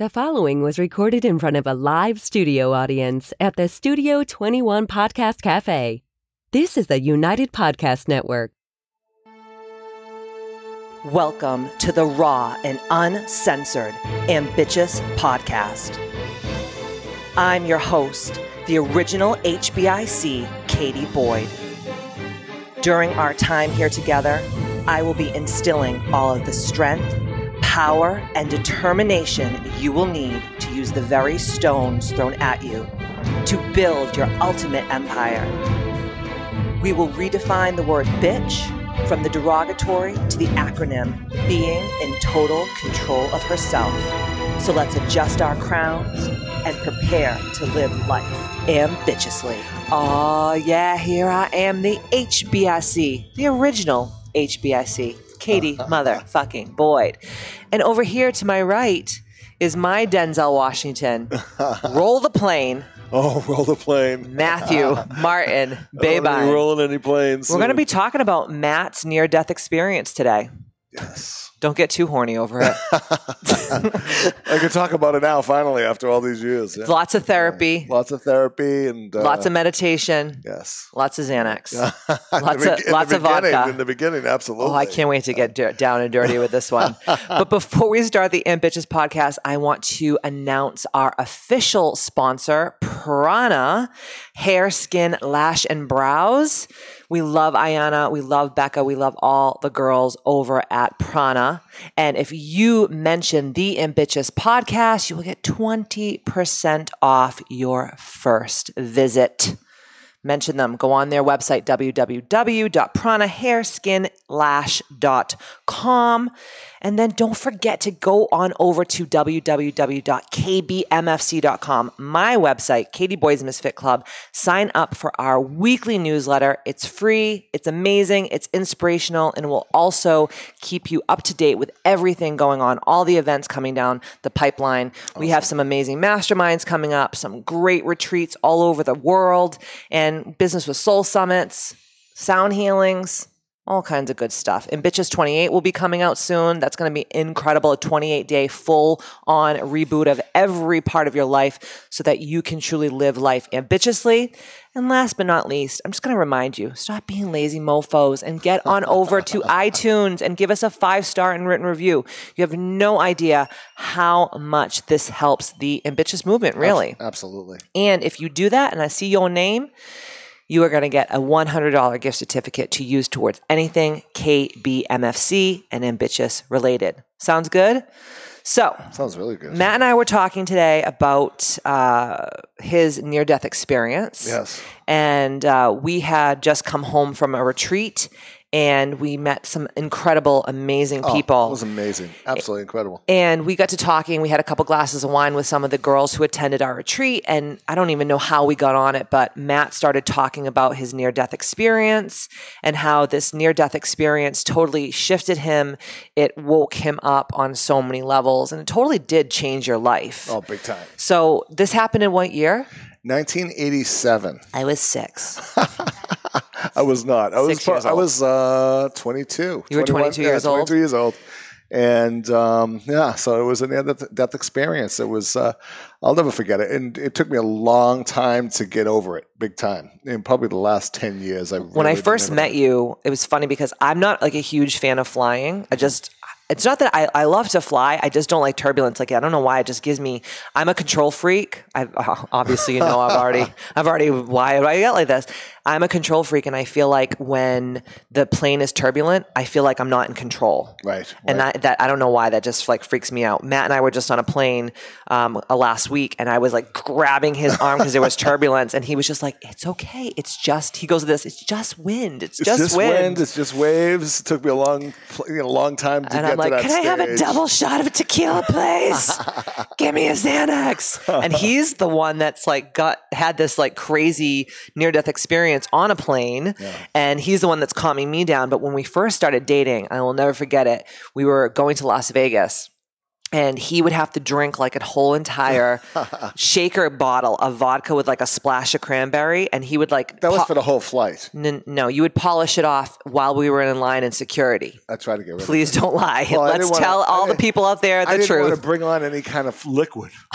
The following was recorded in front of a live studio audience at the Studio 21 Podcast Cafe. This is the United Podcast Network. Welcome to the raw and uncensored Ambitious Podcast. I'm your host, the original HBIC, Katie Boyd. During our time here together, I will be instilling all of the strength, power, and determination you will need to use the very stones thrown at you to build your ultimate empire. We will redefine the word bitch from the derogatory to the acronym being in total control of herself. So let's adjust our crowns and prepare to live life ambitiously. Oh, yeah, here I am, the HBIC, the original HBIC, Katie motherfucking Boyd. And over here to my right is my Denzel Washington. Roll the plane, Oh, roll the plane. Matthew Martin I don't wanna be Babine. rolling any planes. We're going to be talking about Matt's near death experience today. Yes. Don't get too horny over it. I can talk about it now. Finally, after all these years. Yeah. Lots of therapy, Lots of therapy and uh, lots of meditation, yes. lots of Xanax. Lots the of- lots of vodka. In the beginning, absolutely. Oh, I can't wait to get dir- down and dirty with this one. but before we start the Ambitious podcast, I want to announce our official sponsor, Prana Hair, Skin, Lash, and Brows. We love Ayana. We love Becca. We love all the girls over at Prana. And if you mention the Ambitious podcast, you will get 20% off your first visit mention them. Go on their website, www.pranahairskinlash.com. And then don't forget to go on over to www.kbmfc.com, my website, Katie Boyd's Misfit Club. Sign up for our weekly newsletter. It's free, it's amazing, it's inspirational, and will also keep you up to date with everything going on, all the events coming down the pipeline. We have some amazing masterminds coming up, some great retreats all over the world, and business with soul summits, sound healings, all kinds of good stuff. And Bitches 28 will be coming out soon. That's going to be incredible. A 28 day full on reboot of every part of your life so that you can truly live life ambitiously. And last but not least, I'm just going to remind you stop being lazy mofos and get on over to iTunes and give us a five star and written review. You have no idea how much this helps the ambitious movement, really. Absolutely. And if you do that and I see your name, you are going to get a $100 gift certificate to use towards anything KBMFC and ambitious related. Sounds good? So, Sounds really good. Matt and I were talking today about uh, his near death experience. Yes. And uh, we had just come home from a retreat and we met some incredible, amazing Oh, people. It was amazing. Absolutely incredible. And we got to talking. We had a couple glasses of wine with some of the girls who attended our retreat. And I don't even know how we got on it, but Matt started talking about his near death experience and how this near death experience totally shifted him. It woke him up on so many levels and it totally did change your life. Oh, big time. So this happened in what year? 1987. I was six. I was not. I was. Six years I was uh, 22. You were 22 yeah, years old? 22 years old. And um, yeah, so it was a near death, death experience. It was. Uh, I'll never forget it. And it took me a long time to get over it. Big time. In probably the last 10 years. I when I first met you, it was funny because I'm not like a huge fan of flying. I just, it's not that I, I love to fly. I just don't like turbulence. Like I don't know why. It just gives me. I'm a control freak. I obviously you know I've already I've already why I get like this. I'm a control freak, and I feel like when the plane is turbulent, I feel like I'm not in control. Right. And right. I, that I don't know why that just like freaks me out. Matt and I were just on a plane um, uh, last week, and I was like grabbing his arm because there was turbulence, and he was just like, "It's okay. It's just." He goes, to "This. It's just wind. It's, It's just, just wind." wind. It's just waves. It took me a long, you know, long time to and get I'm like, to that "Can I have a double shot of tequila, please? Give me a Xanax." and he's the one that's like got had this like crazy near death experience on a plane, and he's the one that's calming me down. But when we first started dating, I will never forget it. We were going to Las Vegas. and he would have to drink like a whole entire shaker bottle of vodka with like a splash of cranberry, and he would like That was po- for the whole flight. N- no, you would polish it off while we were in line in security. I tried to get rid Please don't lie. Well, Let's didn't wanna- tell all the people out there it. I the didn't want truth. to bring on any kind of liquid.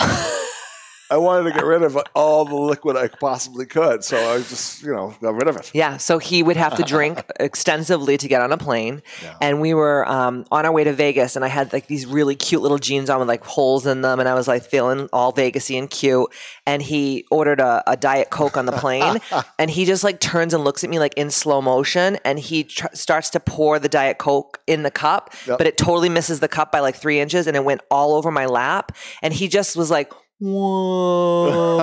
I wanted to get rid of all the liquid I possibly could, so I just, you know, got rid of it. Yeah, so he would have to drink extensively to get on a plane. And we were um, on our way to Vegas, and I had like these really cute little jeans on with like holes in them, and I was like feeling all Vegasy and cute. And he ordered a, a Diet Coke on the plane, and he just like turns and looks at me like in slow motion, and he tr- starts to pour the Diet Coke in the cup, Yep. but it totally misses the cup by like three inches, and it went all over my lap. And he just was like, Whoa!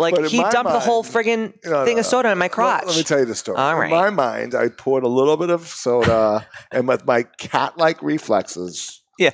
like he dumped the whole mind- friggin' No, thing no, of soda in my Let- crotch. Let, me tell you the story. All In my mind, I poured a little bit of soda, and with my cat-like reflexes, Yeah.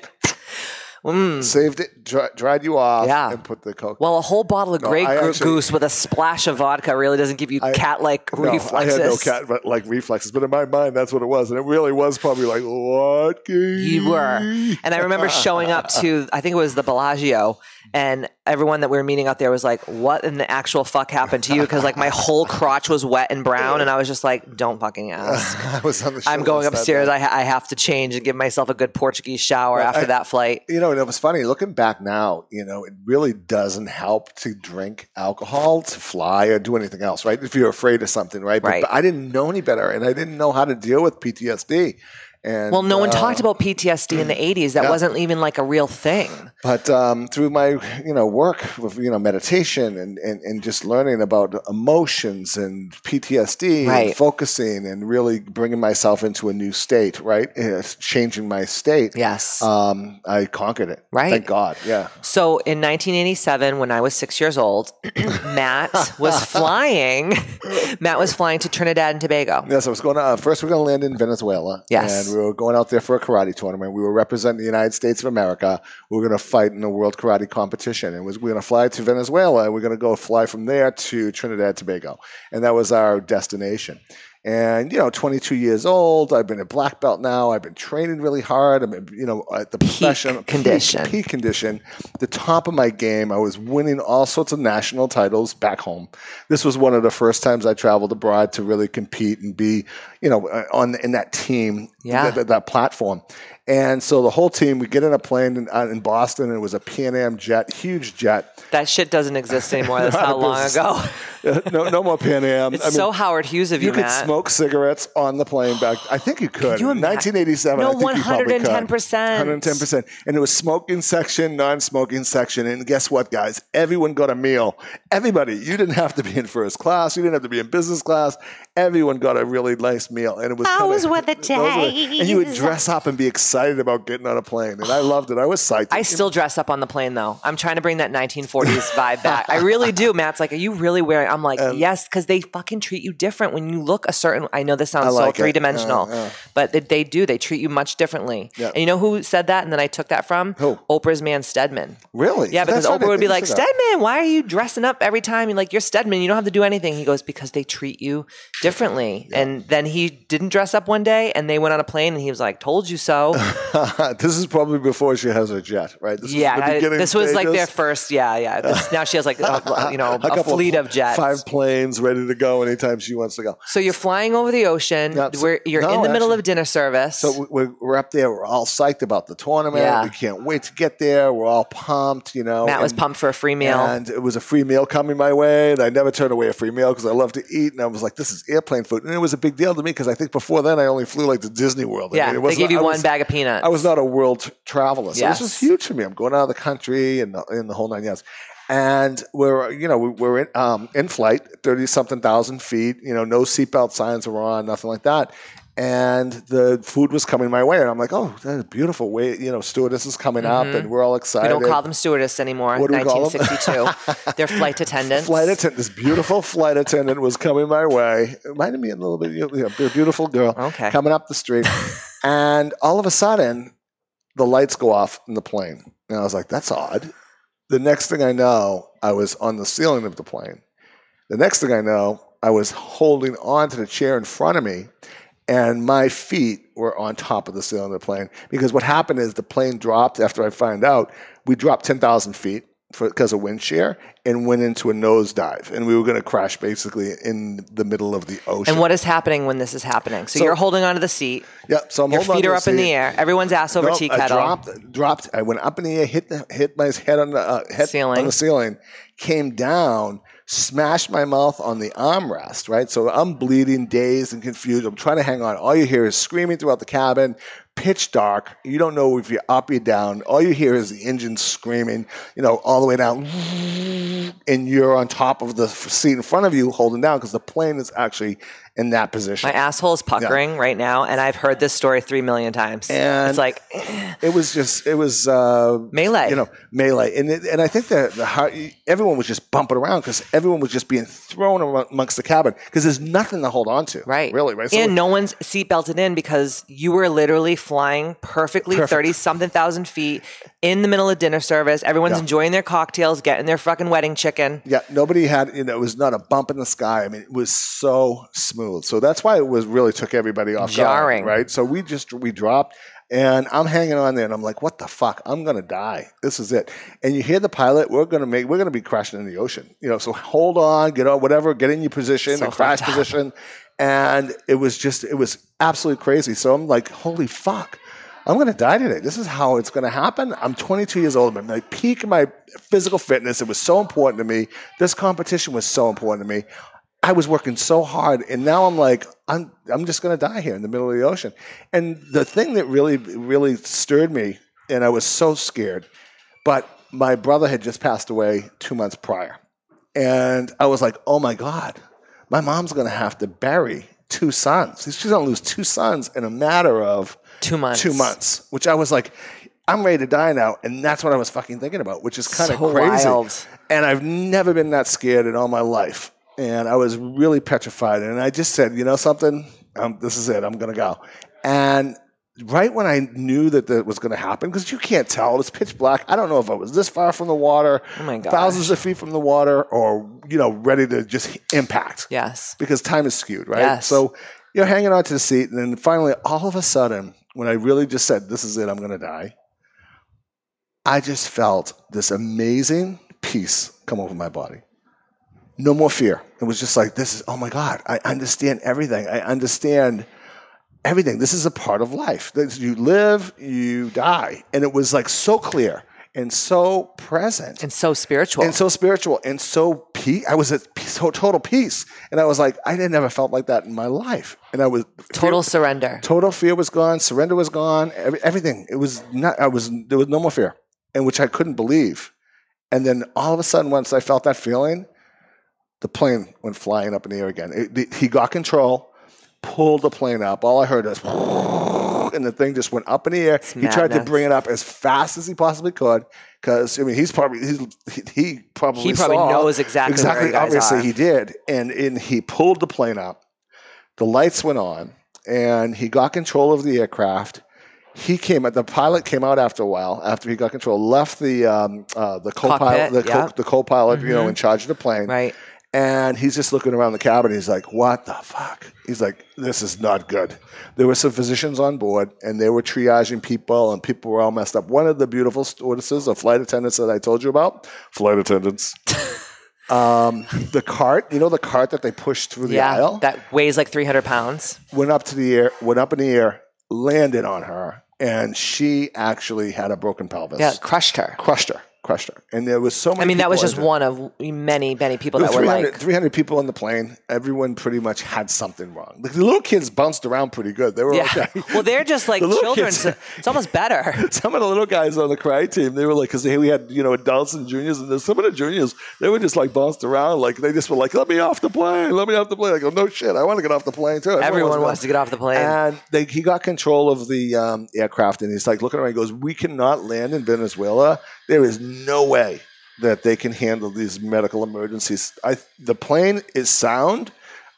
Mm. saved it, dry, dried you off, Yeah. and put the coke. Well, a whole bottle of No, Grey actually- Goose with a splash of vodka really doesn't give you cat-like no, reflexes. I had no cat but like reflexes, but in my mind, that's what it was, and it really was probably like what? You were. And I remember showing up to, I think it was the Bellagio, and everyone that we were meeting out there was like, "What in the actual fuck happened to you?" Because like my whole crotch was wet and brown, and I was just like, "Don't fucking ask." I was on the. Show I'm going upstairs. I, ha- I have to change and give myself a good Portuguese shower Right, after I- that flight. You know, and it was funny looking back now. You know, it really doesn't help to drink alcohol to fly or do anything else, right? If you're afraid of something, right? But, Right. but I didn't know any better, and I didn't know how to deal with PTSD. And Well, no one uh, talked about PTSD in the 80s. That yeah. wasn't even like a real thing. But um, through my, you know, work with you know meditation and, and, and just learning about emotions and PTSD Right. and focusing and really bringing myself into a new state, right? Uh, changing my state. Yes. Um, I conquered it. Right. Thank God. Yeah. So in 1987, when I was six years old, Matt was flying. Matt was flying to Trinidad and Tobago. Yes, I was going to, uh, first we're going to land in Venezuela. Yes. We were going out there for a karate tournament. We were representing the United States of America. We were going to fight in a world karate competition. And was, we were going to fly to Venezuela. And We're going to go fly from there to Trinidad and Tobago. And that was our destination. And, you know, 22 years old. I've been a black belt now. I've been training really hard. I'm, you know, at the professional condition. Peak, peak condition. The top of my game. I was winning all sorts of national titles back home. This was one of the first times I traveled abroad to really compete and be, you know, uh, on in that team, Yeah. that, that platform. And so the whole team, we get in a plane in, uh, in Boston, and it was a Pan Am jet, huge jet. That shit doesn't exist anymore. That's how long ago. No, no more Pan Am. It's so Howard Hughes of you, you could Matt. smoke cigarettes on the plane back. I think you could. you in imagine- 1987. No, I think you probably could. 110%. 110%. And it was smoking section, non-smoking section. And guess what, guys? Everyone got a meal. Everybody. You didn't have to be in first class. You didn't have to be in business class. Everyone got a really nice meal. And it was Those were the were- And you would dress up and be excited about getting on a plane. And I loved it. I was psyched. I still dress up on the plane though. I'm trying to bring that 1940s vibe back. I really do. Matt's like, "Are you really wearing?" I'm like, "Yes," because they fucking treat you different when you look a certain. I know this sounds like so three dimensional, Yeah, yeah. but they, they do. They treat you much differently. Yeah. And you know who said that? And then I took that from Who? Oprah's man Stedman. Really? Yeah, because That's Oprah would be like, you said that. Stedman, why are you dressing up every time? You're like, you're Stedman. You don't have to do anything. He goes, because they treat you differently. And then he didn't dress up one day and they went on a plane and he was like, told you so. this is probably before she has her jet, right? This was yeah. the I- this was like their first, yeah, yeah. This, now she has like, a, you know, A a, fleet of jets. Five planes ready to go anytime she wants to go. So you're flying over the ocean. So- you're no, in the middle actually- of dinner service. So we- we're, we're up there. We're all psyched about the tournament. Yeah. We can't wait to get there. We're all pumped, you know. Matt was pumped for a free meal. And it was a free meal coming my way. And I never turn away a free meal because I love to eat. And I was like, this is airplane food. And it was a big deal to me because I think before then I only flew like to Disney World. I yeah, mean, it they gave you I one was- bag of peanuts. I was not a world traveler. So Yes. this was huge for me. I'm going out of the country and the, and the whole nine yards. And we're, you know, we- we're in, um, in flight, 30 something thousand feet, you know, no seatbelt signs were on, nothing like that. And the food was coming my way. And I'm like, oh, that's a beautiful way. You know, stewardess is coming up and we're all excited. we don't call them stewardess anymore. What do we call them? 1962. They're flight attendants. Flight attendant, this beautiful flight attendant was coming my way. It reminded me a little bit, you know, a beautiful girl Okay. coming up the street. and all of a sudden, the lights go off in the plane. And I was like, that's odd. The next thing I know, I was on the ceiling of the plane. The next thing I know, I was holding on to the chair in front of me. and my feet were on top of the ceiling of the plane because what happened is the plane dropped after I find out we dropped 10,000 feet because of wind shear and went into a nosedive and we were going to crash basically in the middle of the ocean. And what is happening when this is happening? So, So- you're holding onto the seat. Yep. so I'm Your feet are up in the air. Everyone's ass over Nope, tea I kettle. dropped, dropped. I went up in the air, hit the, hit my head on the uh, head Ceiling. on the ceiling, came down, smashed my mouth on the armrest. Right, so I'm bleeding, dazed, and confused. I'm trying to hang on. All you hear is screaming throughout the cabin. Pitch dark. You don't know if you're up or down. All you hear is the engine screaming. You know, all the way down, and you're on top of the seat in front of you, holding down because the plane is actually in that position. My asshole is puckering right now, and I've heard this story three million times. And- it's like it was just it was uh melee. you know melee and it, and I think that the heart, everyone was just bumping around because everyone was just being thrown amongst the cabin because there's nothing to hold on to Right. really right So and no one's seat belted in because you were literally flying perfectly Perfect. 30 something thousand feet in the middle of dinner service. Everyone's Yeah. enjoying their cocktails, getting their fucking wedding chicken. yeah nobody had you know it was not a bump in the sky I mean it was so smooth so that's why it was really took everybody off guard, Jarring. right so we just we dropped and I'm hanging on there and I'm like what the fuck I'm gonna die this is it and you hear the pilot we're gonna make we're gonna be crashing in the ocean you know so hold on get on whatever get in your position So crash position and it was just it was absolutely crazy. So i'm like holy fuck i'm to die today. This is how it's to happen. I'm 22 years old. I'm my peak of my physical fitness. It was so important to me. This competition was so important to me. I was working so hard and now i'm like i'm i'm just to die here in the middle of the ocean. And the thing that really really stirred me and i was so scared but my brother had just passed away two months prior. And I was like, oh my God, my mom's going to have to bury two sons. She's going to lose two sons in a matter of Two months. two months, which I was like, I'm ready to die now. And that's what I was fucking thinking about, which is kind of So crazy. wild. And I've never been that scared in all my life. And I was really petrified. And I just said, you know something? Um, this is it. I'm going to go. And right when I knew that that was going to happen, because you can't tell, it's pitch black. I don't know if I was this far from the water, Oh thousands of feet from the water, or you know, ready to just impact Yes. because time is skewed, right? Yes. So you're hanging on to the seat, and then finally, all of a sudden, when I really just said, "This is it, I'm going to die," I just felt this amazing peace come over my body. No more fear. It was just like, "This is oh my god, I understand everything. I understand." Everything. This is a part of life. You live, you die, and it was like so clear and so present And so spiritual. and so spiritual and so peace. I was at peace, so total peace, and I was like, I had never felt like that in my life. And I was Total fear- surrender. total fear was gone, surrender was gone, every, everything. It was not. I was there was no more fear, and which I couldn't believe. And then all of a sudden, once I felt that feeling, the plane went flying up in the air again. It- it- he got control, pulled the plane up. All I heard was, and the thing just went up in the air. he tried to bring it up as fast as he possibly could, because I mean, he's probably he's, he, he probably He probably saw- knows exactly exactly. obviously, are. he did, and and he pulled the plane up. The lights went on, and he got control of the aircraft. He came. At the pilot came out after a while. After he got control, left the um, uh, the co-pilot, Cockpit, the, co- the co-pilot you know, Mhm. in charge of the plane. Right. And he's just looking around the cabin. He's like, "What the fuck?" He's like, "This is not good." There were some physicians on board, and they were triaging people, and people were all messed up. One of the beautiful stewardesses, the flight attendants that I told you about, flight attendants. um, the cart, you know, the cart that they push through the yeah. aisle, That weighs like 300 pounds. went up to the air, went up in the air, landed on her, and she actually had a broken pelvis. Yeah. Crushed her. crushed her, crushed her, and there was so many. I mean, that was just one of many, many people that were were 300, like, 300 people on the plane. Everyone pretty much had something wrong. Like, the little kids bounced around pretty good. They were yeah. okay. well, they're just like The children. kids- so it's almost better. some of the little guys on the karate team, they were like, because we had you know adults and juniors, and there's some of the juniors, they were just like bounced around, like they just were like, "Let me off the plane, let me off the plane." I go, "No shit, I want to get off the plane too." Everyone was wants to get off the plane. And they, he got control of the um, aircraft, and he's like looking around. He goes, "We cannot land in Venezuela. There is no way that they can handle these medical emergencies. I, the plane is sound.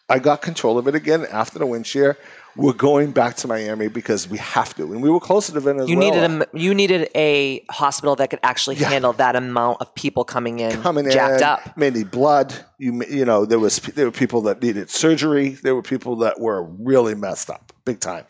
I got control of it again after the wind shear. we're going back to Miami because we have to, and we were closer to Venezuela. You needed a you needed a hospital that could actually Yeah. handle that amount of people coming in, coming jacked in, up. need blood. You you know there was there were people that needed surgery. There were people that were really messed up, big time.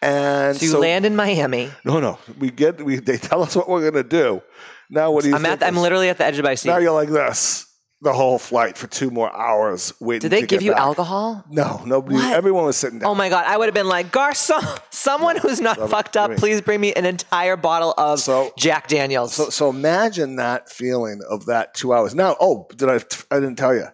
And So you land in Miami. No, no, we get we they tell us what we're gonna do. Now what do you? I'm at. I'm literally at the edge of my seat. Now you're like this the whole flight for two more hours waiting. Did they give you back. alcohol? No, nobody. What? Everyone was sitting down. Oh my god! I would have been like, Garcon, someone who's not fucked up, please bring me an entire bottle of So- Jack Daniels. So, so imagine that feeling of that two hours. Now, oh, did I? I didn't tell you.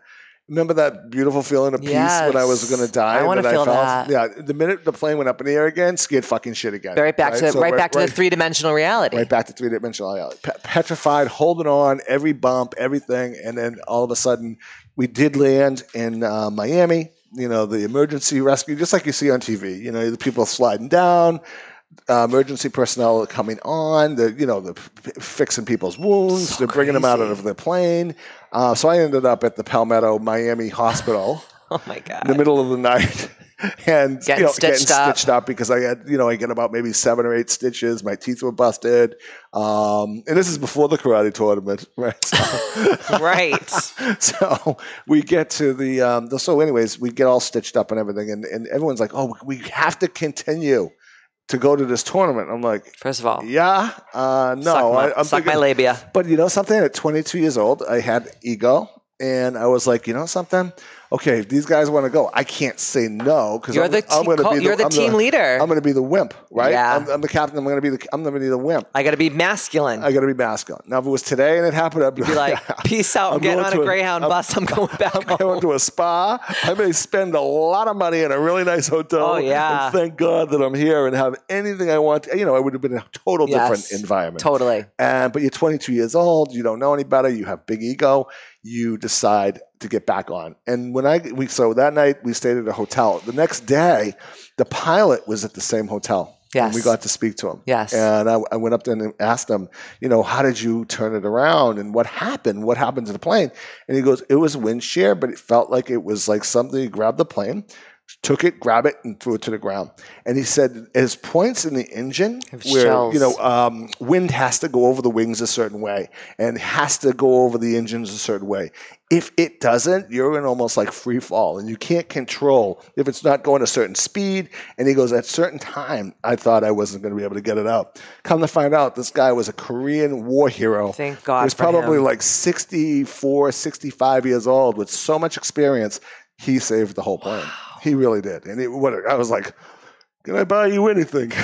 Remember that beautiful feeling of peace when I was going to die? I wanna that feel felt? that. Yeah, the minute the plane went up in the air again, scared fucking shit again. right back to So right, back to right- the three dimensional reality. right back to three dimensional reality. Pe- petrified, holding on, every bump, everything, and then all of a sudden, we did land in uh, Miami. You know, the emergency rescue, just like you see on TV. You know, the people sliding down, uh, emergency personnel coming on. The you know, the p- fixing people's wounds. So they're bringing them out of the plane. Uh, so I ended up at the Palmetto Miami Hospital Oh my god! in the middle of the night and Getting you know, stitched getting up. stitched up because I had, you know, I get about maybe seven or eight stitches. My teeth were busted. Um, and this is before the karate tournament, right? So, right. so we get to the, um, the, so anyways, we get all stitched up and everything. And, and everyone's like, oh, we have to continue to go to this tournament. I'm like, First of all, yeah, uh, no, suck, my, I, I'm suck my labia. but you know something? At 22 years old, I had ego, and I was like, you know something? Okay, if these guys want to go, I can't say no because You're I'm, the I'm going to be the, you're the I'm team the, leader. I'm going to be the wimp, right? Yeah. I'm, I'm the captain. I'm going to be the. I'm going to be the wimp. I got to be masculine. I got to be masculine. Now, if it was today and it happened, I'd be, be like, peace out. I'm, I'm getting on a a- Greyhound bus. I'm going back I'm home. going to a spa. I may spend a lot of money in a really nice hotel. Oh, yeah. And thank God that I'm here and have anything I want. You know, I would have been in a total Yes. different environment. Totally. And but you're 22 years old, you don't know any better, you have big ego, you decide to get back on. And when I we so that night we stayed at a hotel. The next day, the pilot was at the same hotel. Yes. And we got to speak to him. Yes. And I, I went up there and asked him, you know, how did you turn it around and what happened? What happened to the plane? And he goes, it was wind shear, but it felt like it was like something. He grabbed the plane, took it, grabbed it, and threw it to the ground. And he said, there's points in the engine where shells. you know um, wind has to go over the wings a certain way and has to go over the engines a certain way. If it doesn't, you're in almost like free fall and you can't control if it's not going a certain speed. And he goes, at certain time, I thought I wasn't going to be able to get it out. Come to find out, this guy was a Korean war hero. Thank God He was probably him. like 64, 65 years old with so much experience. He saved the whole plane. He really did. And it, what I was like, can I buy you anything?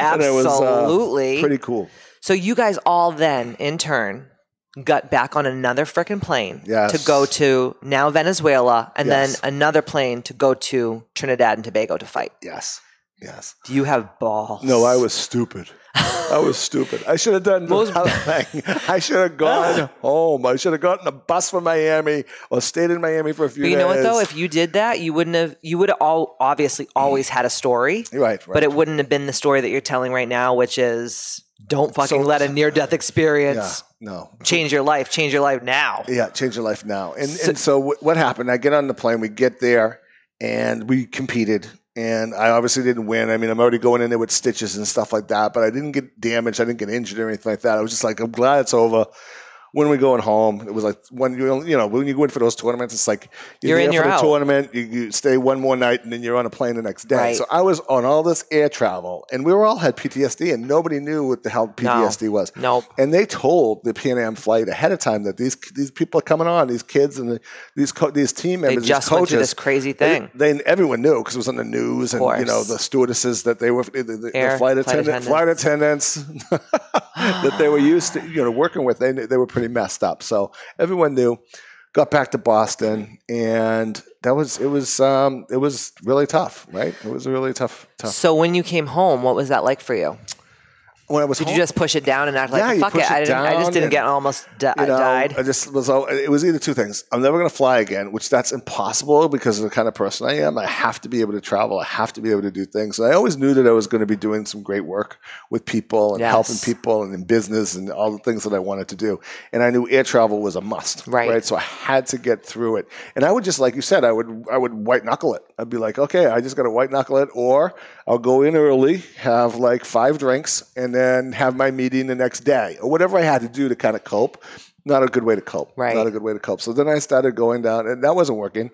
It was, uh, Absolutely. pretty cool. So you guys all then, in turn, got back on another freaking plane Yes. to go to now Venezuela, and Yes. then another plane to go to Trinidad and Tobago to fight. Yes. Yes. Do you have balls? No, I was stupid. I was stupid. I should have done Most- other thing. I should have gone home. I should have gotten a bus from Miami or stayed in Miami for a few But you days. know what though? If you did that, you wouldn't have. You would have all obviously always had a story, right, right. but it wouldn't have been the story that you're telling right now, which is don't fucking So- let a near death yeah, experience no. change your life. Change your life now. Yeah, change your life now. And So- and so wh- what happened? I get on the plane. We get there, and we competed. And I obviously didn't win. I mean, I'm already going in there with stitches and stuff like that, but I didn't get damaged. I didn't get injured or anything like that. I was just like, I'm glad it's over. When we going home? It was like when you you know when you go in for those tournaments, it's like You're there in, for you're the out. tournament. You, you stay one more night, and then you're on a plane the next day. Right. So I was on all this air travel, and we were all had PTSD, and nobody knew what the hell PTSD was. Nope. And they told the Pan Am flight ahead of time that these these people are coming on, these kids and the, these co- these team They members, just these coaches. this crazy thing. They, they everyone knew because it was on the news, and you know the stewardesses that they were the, the, the flight, flight attendant, flight attendants that they were used to you know working with. They they were pretty messed up, so everyone knew. Got back to Boston, and that was it was um, it was really tough, right? It was a really tough tough. So when you came home, what was that like for you? When I was Did home, you just push it down and act like Yeah, fuck push it? I didn't. I just didn't and, get almost di- you know, died. I just was. It was either two things. I'm never going to fly again, which that's impossible because of the kind of person I am. I have to be able to travel. I have to be able to do things. And I always knew that I was going to be doing some great work with people and Yes. helping people and in business and all the things that I wanted to do. And I knew air travel was a must. Right. So I had to get through it. And I would just, like you said, I would I would white knuckle it. I'd be like, okay, I just got to white knuckle it, or I'll go in early, have like five drinks, and then have my meeting the next day, or whatever I had to do to kind of cope. Not a good way to cope. Right. Not a good way to cope. So then I started going down, and that wasn't working.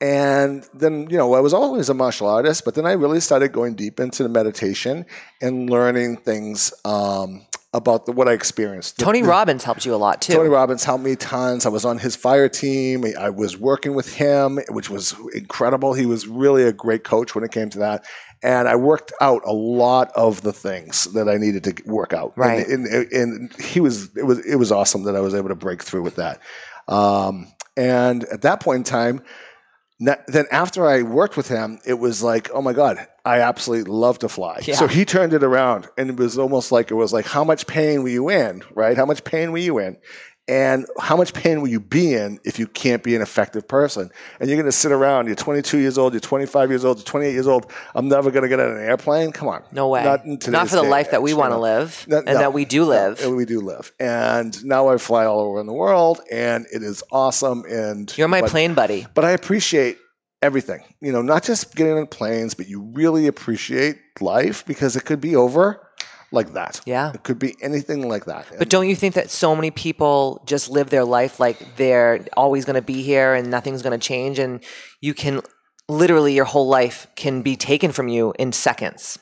And then, you know, I was always a martial artist, but then I really started going deep into the meditation and learning things um, about the, what I experienced. Tony the- Robbins helped you a lot too. Tony Robbins helped me tons. I was on his fire team. I was working with him, which was incredible. He was really a great coach when it came to that. And I worked out a lot of the things that I needed to work out. Right. And, and, and he was it was it was awesome that I was able to break through with that. Um, and at that point in time, then after I worked with him, it was like, oh my God, I absolutely love to fly. Yeah. So he turned it around and it was almost like it was like, how much pain were you in, right? How much pain were you in? And how much pain will you be in if you can't be an effective person? And you're going to sit around, you're 22 years old, you're 25 years old, you're 28 years old. I'm never going to get on an airplane. Come on. no way. Not, Not for the life that we want to live No, and no, that we do no, live. we do live. And now I fly all over in the world and it is awesome. And You're my but- plane buddy. but I appreciate everything. You know, not just getting on planes, but you really appreciate life because it could be over like that. Yeah. It could be anything like that. But don't you think that so many people just live their life like they're always going to be here and nothing's going to change and you can literally your whole life can be taken from you in seconds.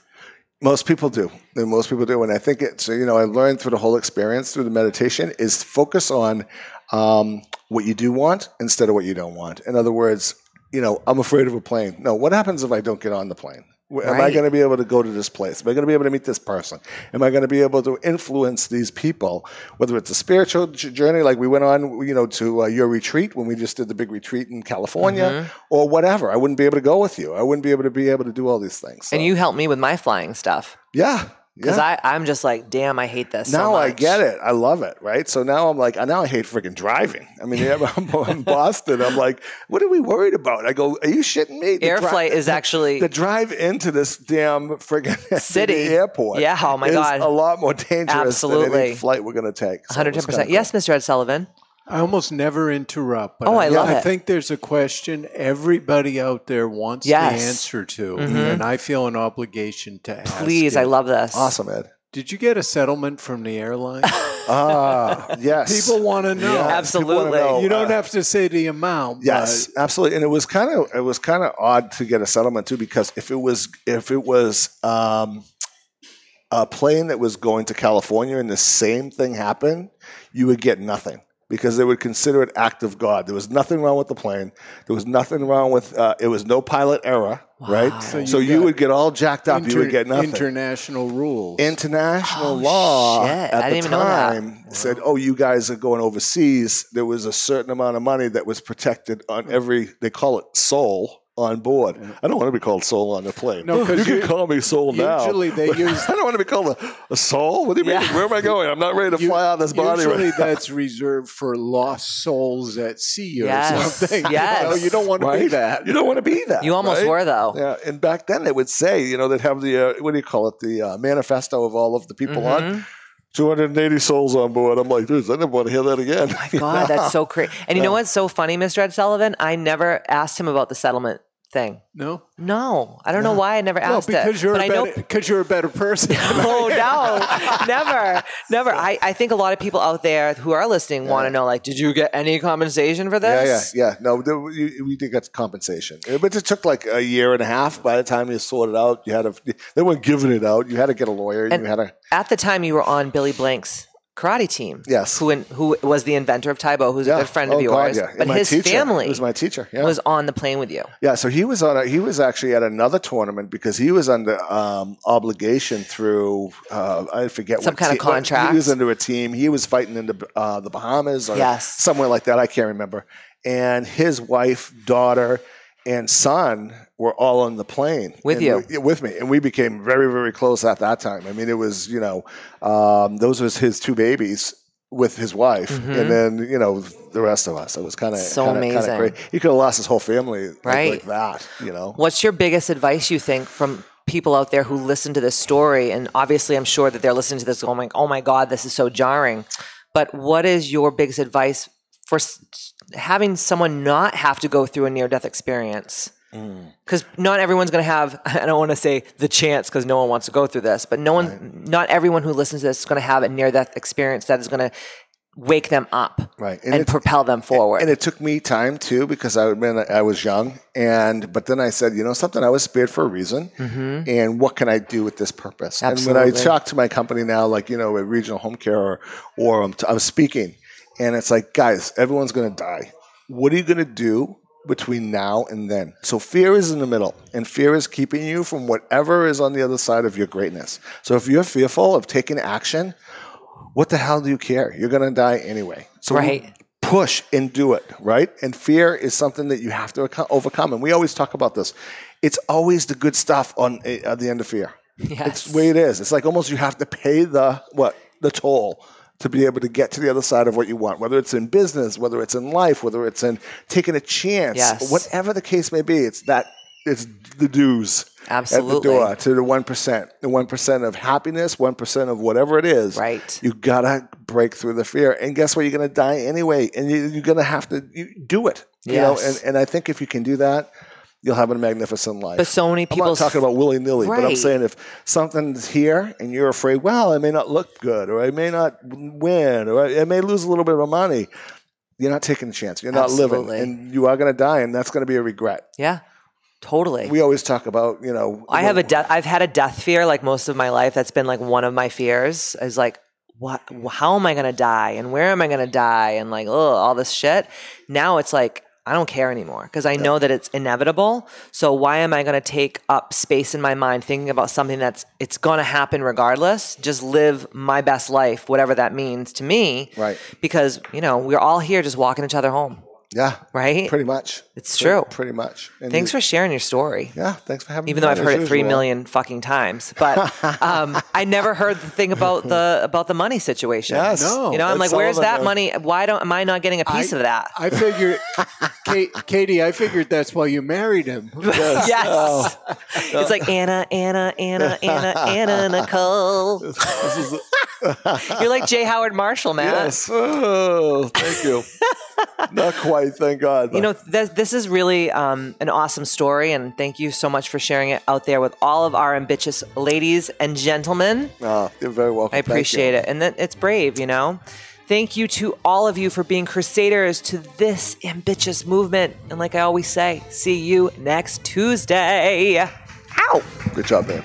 Most people do. And most people do. And I think it's, you know, I learned through the whole experience, through the meditation, is focus on um, what you do want instead of what you don't want. In other words, you know, I'm afraid of a plane. No, what happens if I don't get on the plane? Am I going to be able to go to this place? Am I going to be able to meet this person? Am I going to be able to influence these people? Whether it's a spiritual journey, like we went on, you know, to uh, your retreat when we just did the big retreat in California, Mm-hmm. or whatever. I wouldn't be able to go with you. I wouldn't be able to be able to do all these things. So, And you helped me with my flying stuff yeah, because yeah. I I'm just like, damn, I hate this. so now I get it. I love it. Right. So now I'm like, now I hate freaking driving. I mean, I'm in Boston. I'm like, what are we worried about? I go, are you shitting me? The Air dri- flight is actually the drive into this damn friggin' City. airport. Yeah, oh my is God. a lot more dangerous than Absolutely. any flight we're going to take. So 110%. kinda Yes. Mr. Ed Sullivan. I almost never interrupt. But Oh, I love I it. think there's a question everybody out there wants Yes. the answer to, Mhm. and I feel an obligation to ask. Please, I love this. awesome, Ed. Did you get a settlement from the airline? Ah, yes. People want to know. Yeah, Absolutely. know, You don't uh, have to say the amount. Yes, absolutely. And it was kind of it was kind of odd to get a settlement too because if it was if it was um, a plane that was going to California and the same thing happened, you would get nothing because they would consider it act of God. There was nothing wrong with the plane. There was nothing wrong with uh, it was no pilot error, right? So, you you, would get all jacked up. you would get nothing. International rules. International Oh, law shit. at the time said, "Oh, you guys are going overseas." There was a certain amount of money that was protected on every. They call it soul on board. I don't want to be called soul on the plane. No, 'cause you can call me soul now. usually they use- I don't want to be called a, a soul. What do you mean? Where am I going? I'm not ready to You- fly out of this body. Usually right now. that's reserved for lost souls at sea or Yes. something. Yes. You, know, you don't want to be that. You don't want to be that. You almost right? were, though. Yeah, and back then they would say, you know, they'd have the uh, what do you call it, the uh, manifesto of all of the people on. Mhm. 280 souls on board. I'm like, dude, I never want to hear that again. My God, that's so crazy. And you know what's so funny, Mr. Ed Sullivan? I never asked him about the settlement thing. No, No, I don't know why I never no, asked because it. you're but a I know because you're a better person. Oh no, never, never. I, I think a lot of people out there who are listening want to know, like, did you get any compensation for this? Yeah, yeah, yeah. No, there, you, we did get compensation, Uh, but it took like a year and a half. By the time you sorted it out, you had to. They weren't giving it out. You had to get a lawyer. And- you had to. At the time, you were on Billy Blanks' karate team. Yes. Who in, who was the inventor of Tae Bo, who's a good friend oh, of yours. God, yeah. But his teacher. family was my teacher. Yeah. was on the plane with you. Yeah, so he was on. A, he was actually at another tournament because he was under um, obligation through uh, I forget Some what kind of contract. He was under a team. He was fighting in the uh, the Bahamas or Yes. somewhere like that. I can't remember. And his wife, daughter, and son were all on the plane With you. we- with me, and we became very, very close at that time. I mean, it was you know, um, those was his two babies with his wife, Mhm. and then you know the rest of us. It was kind of So kinda, amazing. Kinda great. He could have lost his whole family like, Right. like that. You know. What's your biggest advice you think from people out there who listen to this story? And obviously, I'm sure that they're listening to this going, "Oh my God, this is so jarring." But what is your biggest advice for having someone not have to go through a near-death experience? Because not everyone's going to have. I don't want to say the chance because no one wants to go through this, but no one, not everyone who listens to this is going to have a near-death experience that is going to wake them up Right. and, And propel them forward. And it took me time too because I admit I was young, and but then I said, you know, something I was spared for a reason, and what can I do with this purpose? And when I Mm-hmm. Talk to my company now, like you know, at Regional Home Care, or, or I'm, I'm speaking, and it's like, guys, everyone's going to die. What are you going to do? Between now and then. So, fear is in the middle, and fear is keeping you from whatever is on the other side of your greatness. So, if you're fearful of taking action, what the hell do you care? You're going to die anyway. So Right. push and do it, right? And fear is something that you have to overcome. And we always talk about this. It's always the good stuff on eh, at the end of fear. yes. It's the way it is. It's like almost you have to pay the what the toll to be able to get to the other side of what you want, whether it's in business, whether it's in life, whether it's in taking a chance, Yes. whatever the case may be. It's that it's the dues Absolutely. at the door to the one percent, the one percent of happiness, one percent of whatever it is. Right. You gotta break through the fear, and guess what? You're gonna die anyway, and you, you're gonna have to you, do it. You know, and, and I think if you can do that, you'll have a magnificent life. But so many I'm people not talking about willy nilly, but I'm saying if something's here and you're afraid, well, it may not look good, or I may not win, or I may lose a little bit of money. You're not taking a chance. You're not Absolutely. living, and you are going to die, and that's going to be a regret. Yeah, totally. We always talk about, you know, I have a death. I've had a death fear like most of my life. That's been like one of my fears. Is like, what? How am I gonna die? And where am I gonna die? And like, oh, all this shit. Now it's like I don't care anymore because I know that it's inevitable. So why am I gonna take up space in my mind thinking about something that's it's gonna happen regardless? Just live my best life, whatever that means to me. Right. Because you know we're all here just walking each other home, yeah, right? pretty much. It's Pretty- true. pretty much. And Thanks you- for sharing your story. yeah, thanks for having me. even though I've as heard it three million fucking times. But um, I never heard the thing about the about the money situation. Yes. No. You know, I'm like, where's all of it, that man. money? Why don't am I not getting a piece I- of that? I figured, Kate, Katie, I figured that's why you married him. Yes. yes. Oh, It's like Anna, Anna, Anna, Anna, Anna, Nicole. this is You're like J. Howard Marshall, man. yes. Oh, thank you. Not quite, thank God. You know, th- this is really um, an awesome story, and thank you so much for sharing it out there with all of our ambitious ladies and gentlemen. Oh, you're very welcome. I appreciate it. And that it's brave, you know? Thank you to all of you for being crusaders to this ambitious movement. And like I always say, see you next Tuesday. Ow! Good job, man.